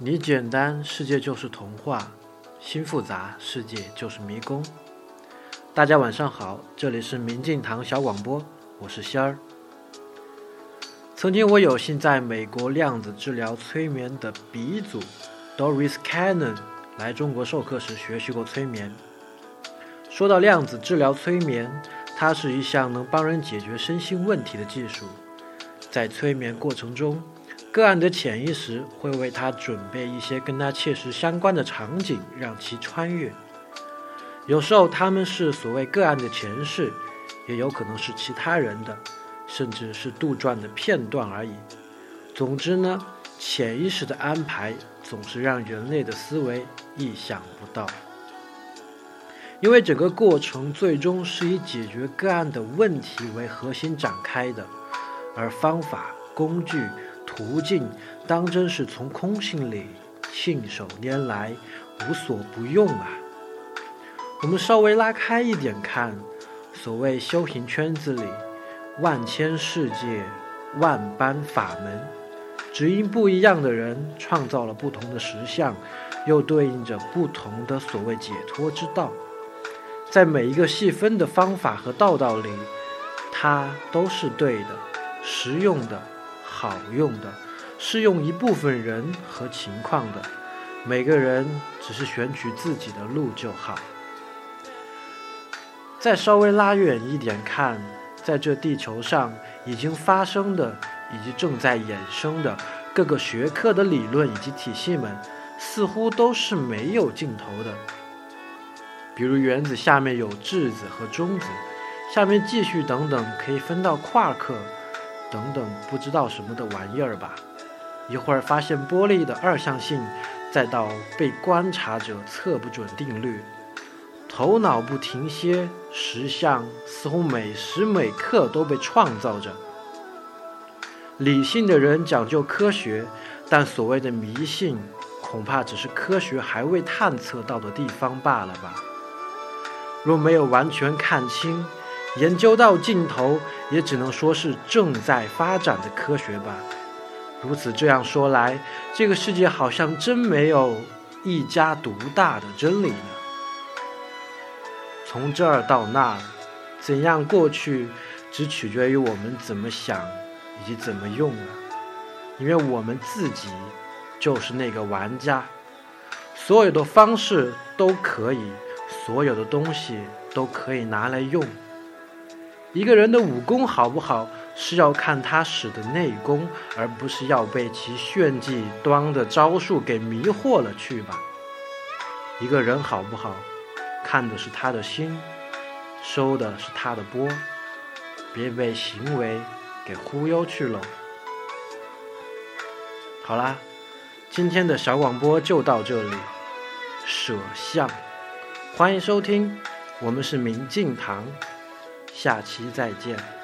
你简单，世界就是童话；心复杂，世界就是迷宫。大家晚上好，这里是明镜堂小广播，我是仙儿。曾经我有幸在美国量子治疗催眠的鼻祖 Doris Cannon 来中国授课时学习过催眠。说到量子治疗催眠，它是一项能帮人解决身心问题的技术，在催眠过程中。个案的潜意识会为他准备一些跟他切实相关的场景，让其穿越。有时候他们是所谓个案的前世，也有可能是其他人的，甚至是杜撰的片段而已。总之呢，潜意识的安排总是让人类的思维意想不到。因为整个过程最终是以解决个案的问题为核心展开的，而方法工具。途径当真是从空性里信手拈来，无所不用啊！我们稍微拉开一点看，所谓修行圈子里，万千世界，万般法门，只因不一样的人创造了不同的实相，又对应着不同的所谓解脱之道。在每一个细分的方法和道道里，它都是对的，实用的。好用的，适用一部分人和情况的，每个人只是选取自己的路就好。再稍微拉远一点看，在这地球上已经发生的以及正在衍生的各个学科的理论以及体系们，似乎都是没有尽头的。比如原子下面有质子和中子，下面继续等等，可以分到夸克。等等，不知道什么的玩意儿吧。一会儿发现玻璃的二象性，再到被观察者测不准定律，头脑不停歇，实相似乎每时每刻都被创造着。理性的人讲究科学，但所谓的迷信，恐怕只是科学还未探测到的地方罢了吧。若没有完全看清。研究到尽头，也只能说是正在发展的科学吧。如此这样说来，这个世界好像真没有一家独大的真理呢。从这儿到那儿，怎样过去，只取决于我们怎么想以及怎么用啊。因为我们自己就是那个玩家，所有的方式都可以，所有的东西都可以拿来用。一个人的武功好不好，是要看他使的内功，而不是要被其炫技端的招数给迷惑了去吧。一个人好不好，看的是他的心，收的是他的波，别被行为给忽悠去了。好啦，今天的小广播就到这里，舍相，欢迎收听，我们是明镜堂。下期再见。